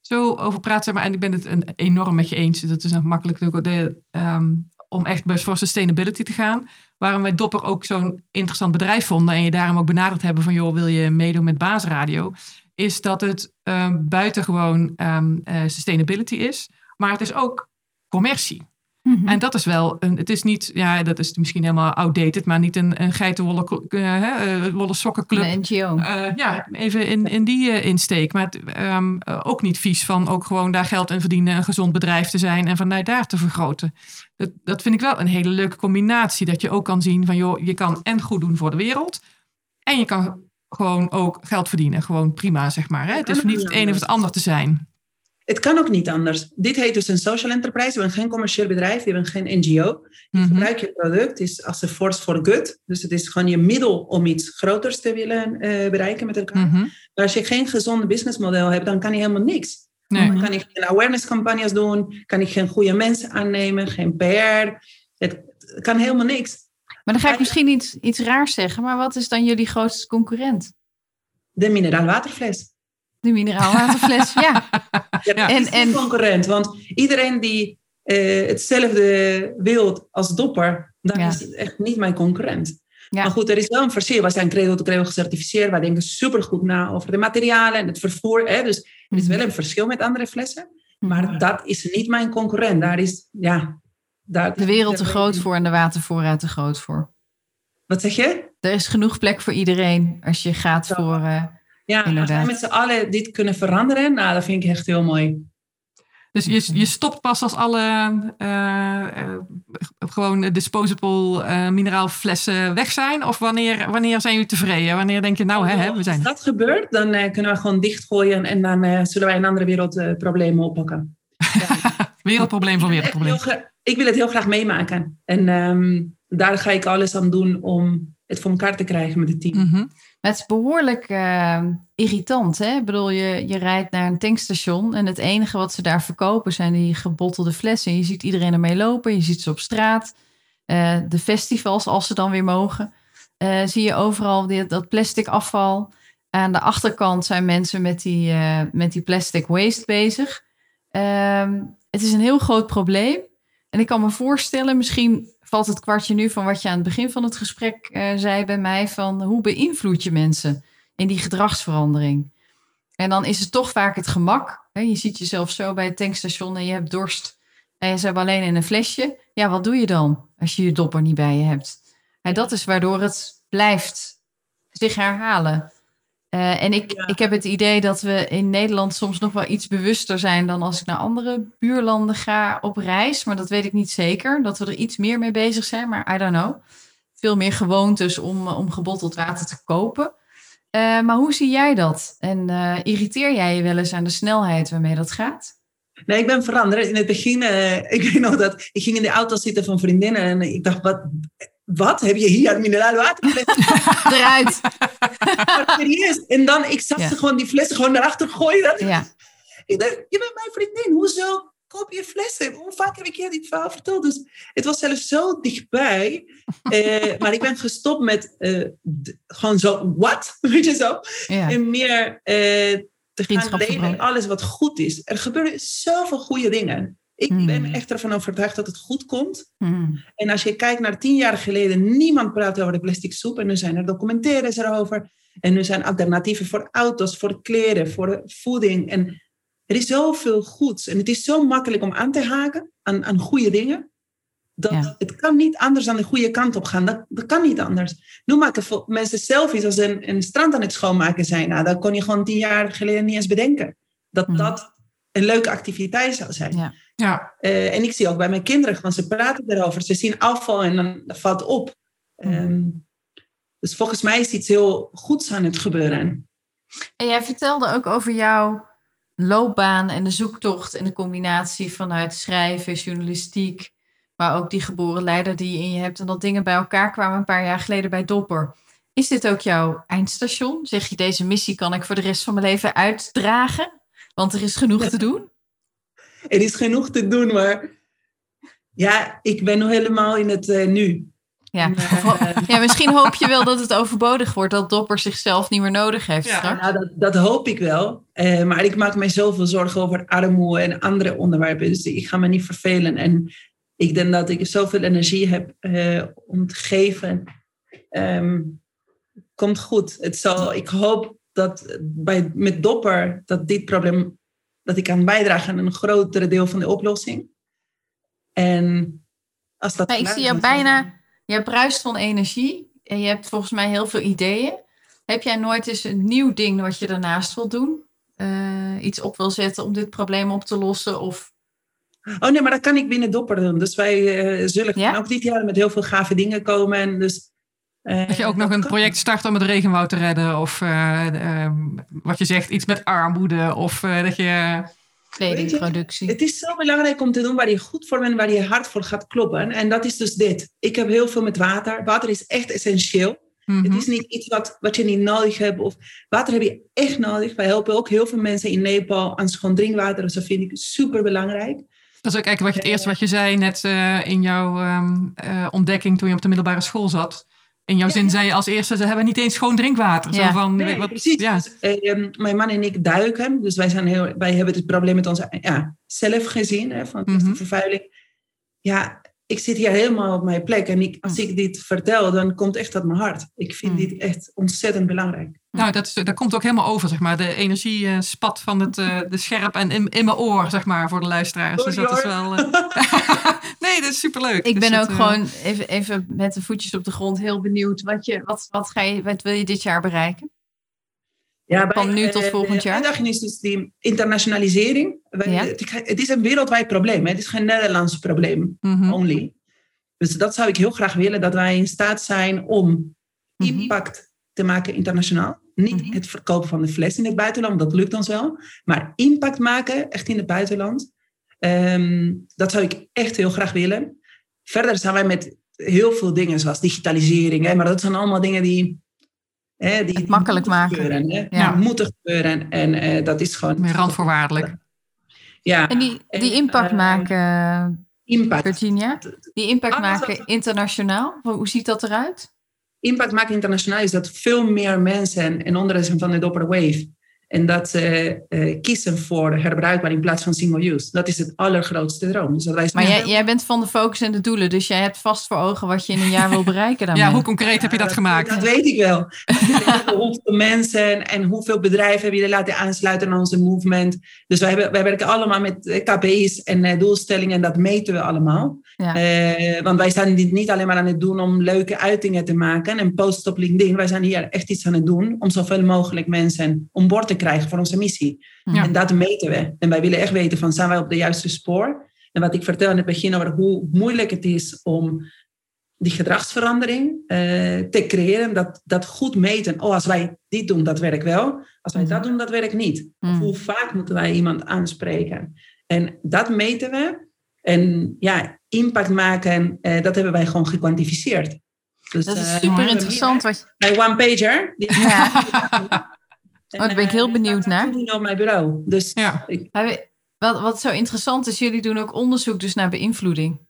zo over praten, zeg maar, en ik ben het een, enorm met je eens. Dat is nog makkelijk de, ehm, om echt best voor sustainability te gaan. Waarom wij Dopper ook zo'n interessant bedrijf vonden en je daarom ook benaderd hebben van, joh, wil je meedoen met Basisradio? Is dat het um, buitengewoon um, uh, sustainability is, maar het is ook commercie. Mhm. En dat is wel, een, het is niet, ja, dat is misschien helemaal outdated, maar niet een, een geitenwolle eh, eh, wollen sokkenclub. Een NGO. Eh, ja, even in, in die eh, insteek. Maar het, ehm, eh, ook niet vies van ook gewoon daar geld in verdienen, een gezond bedrijf te zijn en vanuit daar te vergroten. Dat, dat vind ik wel een hele leuke combinatie. Dat je ook kan zien van joh, je kan en goed doen voor de wereld. En je kan gewoon ook geld verdienen. Gewoon prima, zeg maar. Hè? Het is niet het een of het ander te zijn. Het kan ook niet anders. Dit heet dus een social enterprise. We zijn geen commerciëel bedrijf, we zijn geen NGO. Je Mhm. gebruikt je product is als een force for good. Dus het is gewoon je middel om iets groters te willen eh, bereiken met elkaar. Mhm. Maar als je geen gezonde businessmodel hebt, dan kan je helemaal niks. Nee. Dan kan je geen awareness campagnes doen, kan ik geen goede mensen aannemen, geen PR. Het kan helemaal niks. Maar dan ga ik misschien iets, iets raars zeggen. Maar wat is dan jullie grootste concurrent? De mineraalwaterfles. De mineraalwaterfles. ja. Ja, En- en, is en- en, concurrent. Want iedereen die eh, hetzelfde wil als dopper, dan Ja. is het echt niet mijn concurrent. Ja. Maar goed, er is wel een verschil. Wij zijn credo to credo gecertificeerd. Wij denken supergoed na over de materialen en het vervoer. Hè? Dus er is wel een verschil met andere flessen. Maar dat is niet mijn concurrent. Daar is, ja... Daar, de wereld te groot voor en de watervoorraad te groot voor. Wat zeg je? Er is genoeg plek voor iedereen als je gaat Ja. voor... eh, Ja, als wij met z'n allen dit kunnen veranderen, nou, dat vind ik echt heel mooi. Dus je, je stopt pas als alle eh, eh, gewoon disposable eh, mineraalflessen weg zijn? Of wanneer, wanneer zijn jullie tevreden? Wanneer denk je, nou, hè, hè, we zijn Als dat gebeurt, dan kunnen we gewoon dichtgooien en dan eh, zullen wij in andere wereld problemen oppakken. wereldprobleem voor wereldprobleem. Ik wil het heel graag meemaken. En ehm, daar ga ik alles aan doen om het voor elkaar te krijgen met het team. Mhm. Het is behoorlijk eh, irritant. Hè? Ik bedoel, je, je rijdt naar een tankstation en het enige wat ze daar verkopen zijn die gebottelde flessen. Je ziet iedereen ermee lopen, je ziet ze op straat. Eh, de festivals, als ze dan weer mogen, eh, zie je overal dat plastic afval. Aan de achterkant zijn mensen met die, eh, met die plastic waste bezig. Ehm, het is een heel groot probleem. En ik kan me voorstellen, misschien valt het kwartje nu van wat je aan het begin van het gesprek eh, zei bij mij: van hoe beïnvloed je mensen in die gedragsverandering? En dan is het toch vaak het gemak. Hè? Je ziet jezelf zo bij het tankstation en je hebt dorst. En je hebt alleen in een flesje. Ja, wat doe je dan als je je dopper niet bij je hebt? En dat is waardoor het blijft zich herhalen. Eh, en ik, Ja. ik heb het idee dat we in Nederland soms nog wel iets bewuster zijn dan als ik naar andere buurlanden ga op reis. Maar dat weet ik niet zeker. Dat we er iets meer mee bezig zijn, maar I don't know. Veel meer gewoontes om, om gebotteld water te kopen. Eh, maar hoe zie jij dat? En eh, irriteer jij je wel eens aan de snelheid waarmee dat gaat? Nee, ik ben veranderd. In het begin, eh, ik weet nog dat ik ging in de auto zitten van vriendinnen en ik dacht, wat, wat heb je hier mineraal water? Eruit! Serieus. En dan, ik zag Ja. ze gewoon die flessen gewoon naar achter gooien. Ja, Ik dacht, je bent mijn vriendin, hoezo koop je flessen? Hoe vaak heb ik je dit verhaal verteld? Dus het was zelfs zo dichtbij. Eh, maar ik ben gestopt met eh, gewoon zo, wat? Weet je zo? ja. En meer eh, te gaan leven in alles wat goed is. Er gebeuren zoveel goede dingen. Ik Hmm. ben echt ervan overtuigd dat het goed komt. Hmm. En als je kijkt naar tien jaar geleden, niemand praat over de plastic soep. En nu zijn er documentaires erover. En nu zijn alternatieven voor auto's, voor kleren, voor voeding. En er is zoveel goeds. En het is zo makkelijk om aan te haken aan, aan goede dingen. Dat Ja. Het kan niet anders dan de goede kant op gaan. Dat, dat kan niet anders. Nu maken mensen selfies als ze een, een strand aan het schoonmaken zijn. Nou, dat kon je gewoon tien jaar geleden niet eens bedenken. Dat Mhm. dat een leuke activiteit zou zijn. Ja. Ja, Eh, en ik zie ook bij mijn kinderen, gewoon ze praten erover. Ze zien afval en dan dat valt op. Mhm. Ehm, dus volgens mij is iets heel goeds aan het gebeuren. En jij vertelde ook over jouw loopbaan en de zoektocht en de combinatie vanuit schrijven, journalistiek, maar ook die geboren leider die je in je hebt en dat dingen bij elkaar kwamen een paar jaar geleden bij Dopper. Is dit ook jouw eindstation? Zeg je deze missie kan ik voor de rest van mijn leven uitdragen? Want er is genoeg te doen. Er is genoeg te doen, maar ja, ik ben nu helemaal in het eh, nu. Ja. Ja, misschien hoop je wel dat het overbodig wordt, dat Dopper zichzelf niet meer nodig heeft Ja. straks. nou, dat, dat hoop ik wel. Eh, maar ik maak mij zoveel zorgen over armoede en andere onderwerpen. Dus ik ga me niet vervelen. En ik denk dat ik zoveel energie heb eh, om te geven. Ehm, komt goed. Het zal, ik hoop dat bij, met Dopper dat dit probleem, dat ik kan bijdragen aan een grotere deel van de oplossing. En als dat ik zie dan- bijna, je bruist van energie en je hebt volgens mij heel veel ideeën. Heb jij nooit eens een nieuw ding wat je daarnaast wil doen? Eh, iets op wil zetten om dit probleem op te lossen? Of Oh nee, maar dat kan ik binnen Dopper doen. Dus wij eh, zullen Ja? ook dit jaar met heel veel gave dingen komen. En dus, Dat je ook nog een project start om het regenwoud te redden. Of eh, eh, wat je zegt, iets met armoede. Of eh, dat je... kledingproductie? Het is zo belangrijk om te doen waar je goed voor bent en waar je hart voor gaat kloppen. En dat is dus dit. Ik heb heel veel met water. Water is echt essentieel. Mhm. Het is niet iets wat, wat je niet nodig hebt. Of, water heb je echt nodig. Wij helpen ook heel veel mensen in Nepal aan schoon drinkwater. Dus dat vind ik super belangrijk. Dat is ook eigenlijk wat je, het eerste wat je zei net eh, in jouw ehm, eh, ontdekking toen je op de middelbare school zat. In jouw Ja, zin zei je als eerste, ze hebben niet eens schoon drinkwater. Ja. Zo van, Nee, wat, precies. Ja. Dus, eh, mijn man en ik duiken. Dus wij, zijn heel, wij hebben het probleem met onze ja, zelf gezien. Hè, van Mhm. vervuiling. Ja, ik zit hier helemaal op mijn plek. En ik, als ik dit vertel, dan komt echt uit mijn hart. Ik vind Mhm. dit echt ontzettend belangrijk. Nou, dat, is, dat komt ook helemaal over, zeg maar. De energie eh, spat van het, eh, de scherp en in, in mijn oor, zeg maar, voor de luisteraars. Dus dat is wel... eh, nee, dat is superleuk. Ik Dus ben ook gewoon even, even met de voetjes op de grond heel benieuwd. Wat, je, wat, wat, ga je, wat wil je dit jaar bereiken? Ja, Van nu tot eh, volgend de jaar? uitdaging is dus die internationalisering. Ja. het, is een wereldwijd probleem. hè. Het is geen Nederlands probleem. mhm. only. Dus dat zou ik heel graag willen, dat wij in staat zijn om Mhm. impact te maken internationaal. Niet Mhm. het verkopen van de fles in het buitenland, dat lukt ons wel. Maar impact maken, echt in het buitenland. ehm, dat zou ik echt heel graag willen. Verder zijn wij met heel veel dingen, zoals digitalisering. Hè, maar dat zijn allemaal dingen die... Hè, die Het makkelijk maken. Gebeuren, hè. Ja. Die moeten gebeuren. En eh, dat is gewoon... Meer randvoorwaardelijk. Ja, En die, die En, impact eh, maken, impact. Virginia, die impact maken internationaal, hoe ziet dat eruit? impact maken internationaal is dat veel meer mensen en onderdelen van de Dopper Wave en dat ze eh, kiezen voor herbruikbaar in plaats van single use. Dat is het allergrootste droom. Dus dat wij Maar jij, jij bent van de focus en de doelen, dus jij hebt vast voor ogen wat je in een jaar wil bereiken daarmee. Ja, hoe concreet heb je dat gemaakt? Dat weet ik wel. hoeveel mensen en hoeveel bedrijven hebben jullie laten aansluiten aan onze movement. Dus wij, hebben, wij werken allemaal met eh, KPI's en eh, doelstellingen en dat meten we allemaal. Ja. Eh, want wij zijn dit niet alleen maar aan het doen om leuke uitingen te maken en posts op LinkedIn. Wij zijn hier echt iets aan het doen om zoveel mogelijk mensen om boord te krijgen voor onze missie. Ja. En dat meten we. En wij willen echt weten van zijn wij op de juiste spoor. En wat ik vertel in het begin over hoe moeilijk het is om die gedragsverandering eh, te creëren, dat, dat goed meten. Oh, als wij dit doen, dat werkt wel. Als wij Mhm. dat doen, dat werkt niet. Of Mm. hoe vaak moeten wij iemand aanspreken? En dat meten we. En ja, impact maken, eh, dat hebben wij gewoon gekwantificeerd. Dus, Dat is eh, super interessant. Wat, Bij One Pager. Die, ja. En, Oh, daar ben ik heel eh, benieuwd die staat naar. op mijn bureau. Dus Ja. ik, wat, wat zo interessant is, jullie doen ook onderzoek dus naar beïnvloeding.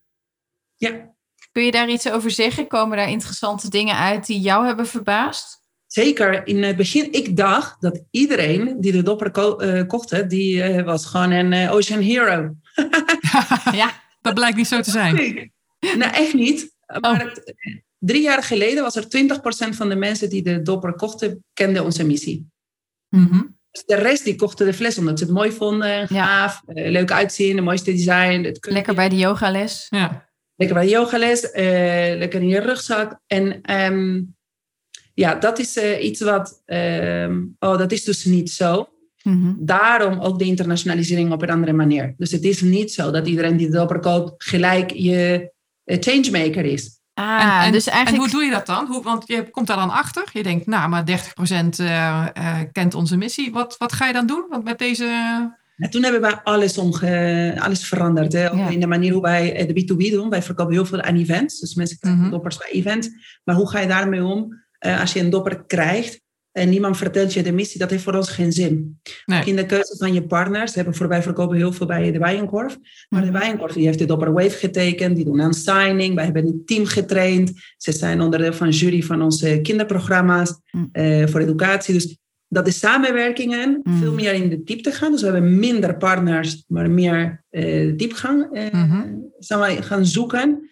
ja, Kun je daar iets over zeggen? Komen daar interessante dingen uit die jou hebben verbaasd? Zeker, in het begin, ik dacht dat iedereen die de dopper ko eh, kocht, die eh, was gewoon een Ocean Hero. Ja. Dat blijkt niet zo te zijn. nou, echt niet. Oh. Maar het- drie jaar geleden was er 20% van de mensen die de dopper kochten, kenden onze missie. Mhm. Dus de rest die kochten de fles omdat ze het mooi vonden, gaaf, eh, leuk uitzien, de mooiste design. Het Lekker bij de yogales. Ja. Lekker bij de yogales, eh, lekker in je rugzak. En ehm, ja, dat is eh, iets wat... ehm, oh, dat is dus niet zo. Mhm. Daarom ook de internationalisering op een andere manier. Dus het is niet zo dat iedereen die het opkoopt gelijk je changemaker is. Ah, en, en, dus en eigenlijk... hoe doe je dat dan? Hoe, want je komt daar dan achter. Je denkt, nou, maar 30% eh, eh, kent onze missie. Wat, wat ga je dan doen? Want met deze... En toen hebben wij alles, omge, alles veranderd. Hè? Ja. In de manier hoe wij eh, de B2B doen. Wij verkopen heel veel aan events. Dus mensen krijgen Mhm. doppers bij events. Maar hoe ga je daarmee om eh, als je een dopper krijgt en niemand vertelt je de missie? Dat heeft voor ons geen zin. Nee. Ook in de keuze van je partners. Hebben voor, wij verkopen heel veel bij de Bijenkorf. Maar de Mhm. Bijenkorf die heeft de dopper wave getekend. Die doen aan signing. Wij hebben een team getraind. Ze zijn onderdeel van jury van onze kinderprogramma's Mhm. eh, voor educatie. Dus dat de samenwerkingen Mhm. veel meer in de diepte gaan. Dus we hebben minder partners, maar meer eh, diepgang eh, Mhm. zijn wij gaan zoeken.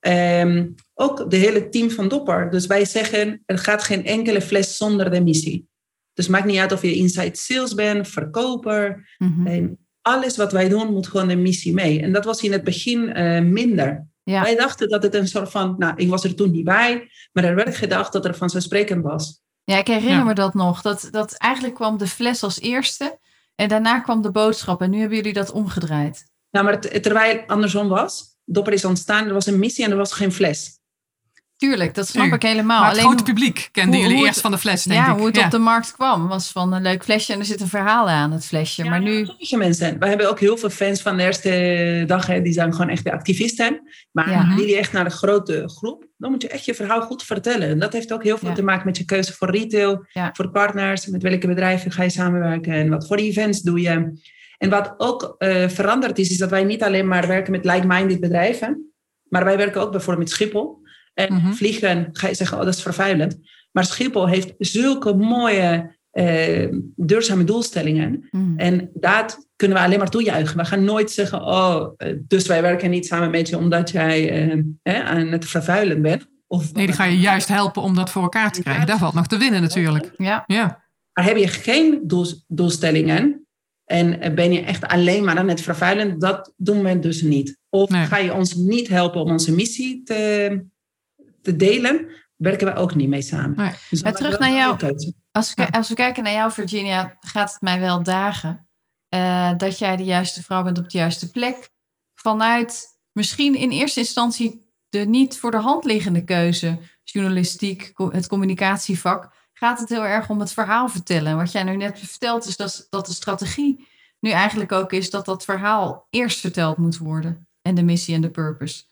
Ehm, ook de hele team van Dopper. Dus wij zeggen, er gaat geen enkele fles zonder de missie. Dus het maakt niet uit of je inside sales bent, verkoper. Mhm. En alles wat wij doen moet gewoon de missie mee. En dat was in het begin eh, minder. Ja. Wij dachten dat het een soort van, nou, ik was er toen niet bij, maar er werd gedacht dat er vanzelfsprekend was. Ja, ik herinner Ja. me dat nog. Dat, dat eigenlijk kwam de fles als eerste. En daarna kwam de boodschap. En nu hebben jullie dat omgedraaid. Nou, maar het, terwijl het andersom was, Dopper is ontstaan, er was een missie en er was geen fles. Tuurlijk, dat snap ik helemaal. maar het Alleen grote publiek kenden hoe- jullie hoe eerst het- van de fles, denk ja, ik. hoe het op de markt kwam, was van een leuk flesje en er zit een verhaal aan het flesje. maar nu, Sommige mensen, we hebben ook heel veel fans van de eerste dag, hè, die zijn gewoon echt de activisten. Maar Ja. die die echt naar de grote groep, dan moet je echt je verhaal goed vertellen. En dat heeft ook heel veel Ja. te maken met je keuze voor retail, Ja. voor partners, met welke bedrijven ga je samenwerken en wat voor events doe je. En wat ook eh, veranderd is, is dat wij niet alleen maar werken met like-minded bedrijven, maar wij werken ook bijvoorbeeld met Schiphol. En Mhm. vliegen, ga je zeggen, oh, dat is vervuilend. Maar Schiphol heeft zulke mooie eh, duurzame doelstellingen. Hmm. En dat kunnen we alleen maar toejuichen. We gaan nooit zeggen, oh, eh, dus wij werken niet samen met je omdat jij eh, hè, aan het vervuilen bent. Of, Nee, die ga je juist helpen om dat voor elkaar te krijgen. Daar valt nog te winnen natuurlijk. ja, Ja, Maar heb je geen doel- doelstellingen en eh, ben je echt alleen maar aan het vervuilen, dat doen we dus niet. Of Nee. ga je ons niet helpen om onze missie te, te delen, werken we ook niet mee samen. Dus Maar dat terug naar jou. Als we, Ja. als we kijken naar jou, Virginia, gaat het mij wel dagen. eh, dat jij de juiste vrouw bent op de juiste plek. Vanuit misschien in eerste instantie de niet voor de hand liggende keuze, journalistiek, het communicatievak, gaat het heel erg om het verhaal vertellen. Wat jij nu net vertelt, is dat, dat de strategie nu eigenlijk ook is dat dat verhaal eerst verteld moet worden. En de missie en de purpose.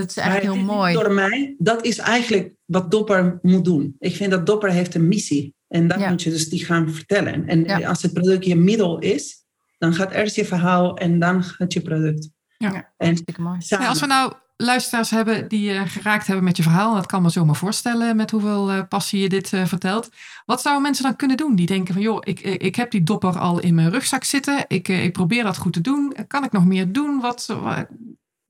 Dat is eigenlijk Maar heel het is mooi. niet Door mij, dat is eigenlijk wat Dopper moet doen. Ik vind dat Dopper heeft een missie. En dat Ja. moet je dus die gaan vertellen. En Ja. als het product je middel is, dan gaat eerst je verhaal en dan gaat je product. Ja. En mooi. Ja, als we nou luisteraars hebben die je geraakt hebben met je verhaal, dat kan me zomaar voorstellen met hoeveel eh, passie je dit eh, vertelt. Wat zouden mensen dan kunnen doen? Die denken van, joh, ik, ik heb die dopper al in mijn rugzak zitten. Ik, eh, ik probeer dat goed te doen. Kan ik nog meer doen? Wat, wa-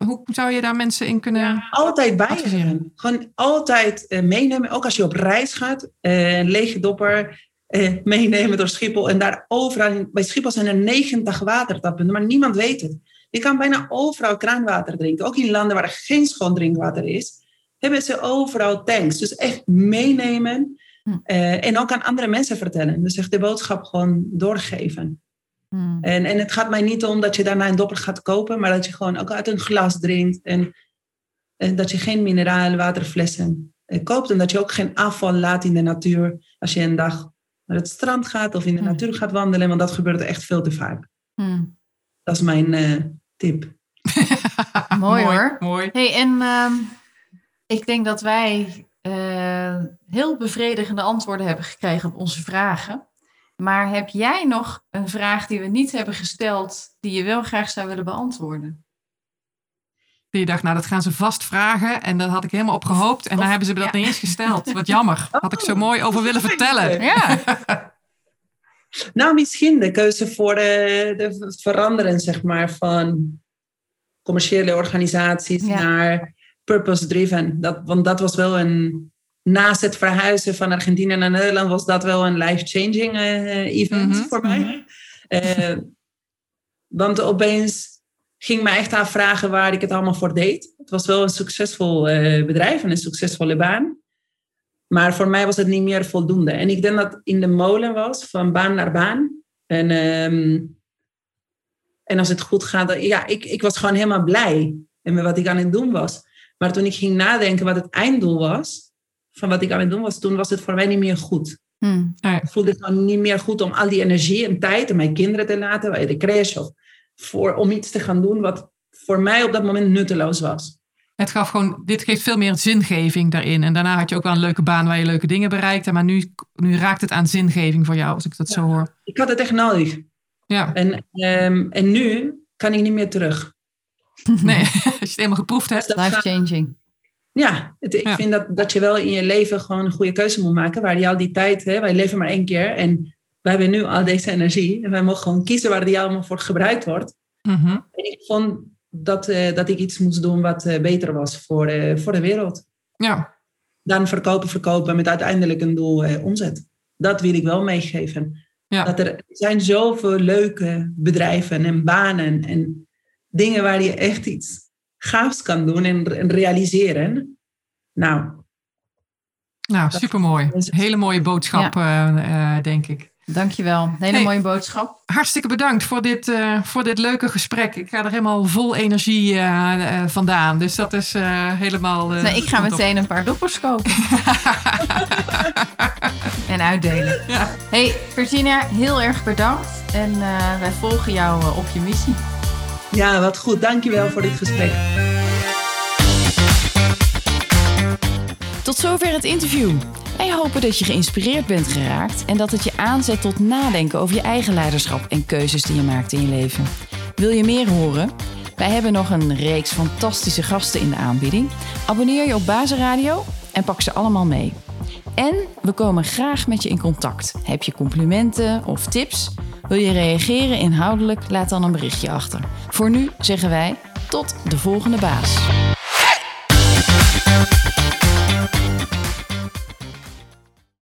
hoe zou je daar mensen in kunnen... altijd bij Adviseren. Gewoon altijd eh, meenemen. Ook als je op reis gaat. een lege dopper eh, meenemen door Schiphol. En daar overal... Bij Schiphol zijn er 90 watertappen. Maar niemand weet het. Je kan bijna overal kraanwater drinken. Ook in landen waar er geen schoon drinkwater is. Hebben ze overal tanks. Dus echt meenemen. Hm. eh, en ook aan andere mensen vertellen. Dus echt de boodschap gewoon doorgeven. Hmm. En, en het gaat mij niet om dat je daarna een dopper gaat kopen, maar dat je gewoon ook uit een glas drinkt. En, en dat je geen mineraalwaterflessen eh, koopt. En dat je ook geen afval laat in de natuur als je een dag naar het strand gaat of in de Hmm. natuur gaat wandelen. Want dat gebeurt echt veel te vaak. Hmm. Dat is mijn eh, tip. Mooi, hoor. Mooi. Hey, en ehm, ik denk dat wij eh, heel bevredigende antwoorden hebben gekregen op onze vragen. Maar heb jij nog een vraag die we niet hebben gesteld, die je wel graag zou willen beantwoorden? Die je dacht, nou dat gaan ze vast vragen. En daar had ik helemaal op gehoopt. En dan Of- hebben ze me dat ja. niet eens gesteld. Wat jammer. Had ik zo mooi over willen vertellen. Ja, Nou, misschien de keuze voor eh, de, het veranderen, zeg maar, van commerciële organisaties Ja. naar purpose-driven. Dat, want dat was wel een. Naast het verhuizen van Argentinië naar Nederland was dat wel een life-changing eh, event Mhm, voor mij. Eh, want opeens ging me echt afvragen waar ik het allemaal voor deed. Het was wel een succesvol eh, bedrijf en een succesvolle baan. Maar voor mij was het niet meer voldoende. En ik denk dat het in de molen was, van baan naar baan. En, ehm, en als het goed gaat, dan, ja, ik, ik was gewoon helemaal blij met wat ik aan het doen was. Maar toen ik ging nadenken wat het einddoel was, van wat ik aan het doen was, toen was het voor mij niet meer goed. Hmm. Ik voelde het gewoon niet meer goed om al die energie en tijd en mijn kinderen te laten bij de crash of voor, om iets te gaan doen wat voor mij op dat moment nutteloos was. Het gaf gewoon, dit geeft veel meer zingeving daarin. En daarna had je ook wel een leuke baan waar je leuke dingen bereikte. Maar nu, nu raakt het aan zingeving voor jou, als ik dat zo hoor. Ik had het echt nodig. Ja, En, ehm, en nu kan ik niet meer terug. nee, als je het eenmaal geproefd hebt. Life changing. Ja, het, ik Ja. vind dat, dat je wel in je leven gewoon een goede keuze moet maken. Waar je al die tijd, hè, wij leven maar één keer. En wij hebben nu al deze energie. En wij mogen gewoon kiezen waar die allemaal voor gebruikt wordt. Mhm. En ik vond dat, eh, dat ik iets moest doen wat eh, beter was voor, eh, voor de wereld. Ja, Dan verkopen, verkopen met uiteindelijk een doel omzet. Dat wil ik wel meegeven. Ja. Dat er zijn zoveel leuke bedrijven en banen en dingen waar je echt iets gaafs kan doen en, en realiseren. Nou, Nou, supermooi. Hele mooie boodschap, eh, eh, denk ik. Dankjewel. Hele Hey. mooie boodschap. Hartstikke bedankt voor dit, eh, voor dit leuke gesprek. Ik ga er helemaal vol energie vandaan. Dus dat is helemaal... Nee, ik ga op. meteen een paar doppers kopen. en uitdelen. Ja. Hey, Virginia, heel erg bedankt. En wij volgen jou op je missie. Ja, wat goed. Dankjewel voor dit gesprek. Tot zover het interview. Wij hopen dat je geïnspireerd bent geraakt en dat het je aanzet tot nadenken over je eigen leiderschap en keuzes die je maakt in je leven. Wil je meer horen? Wij hebben nog een reeks fantastische gasten in de aanbieding. Abonneer je op Bazenradio en pak ze allemaal mee. En we komen graag met je in contact. Heb je complimenten of tips? Wil je reageren inhoudelijk? Laat dan een berichtje achter. Voor nu zeggen wij tot de volgende baas.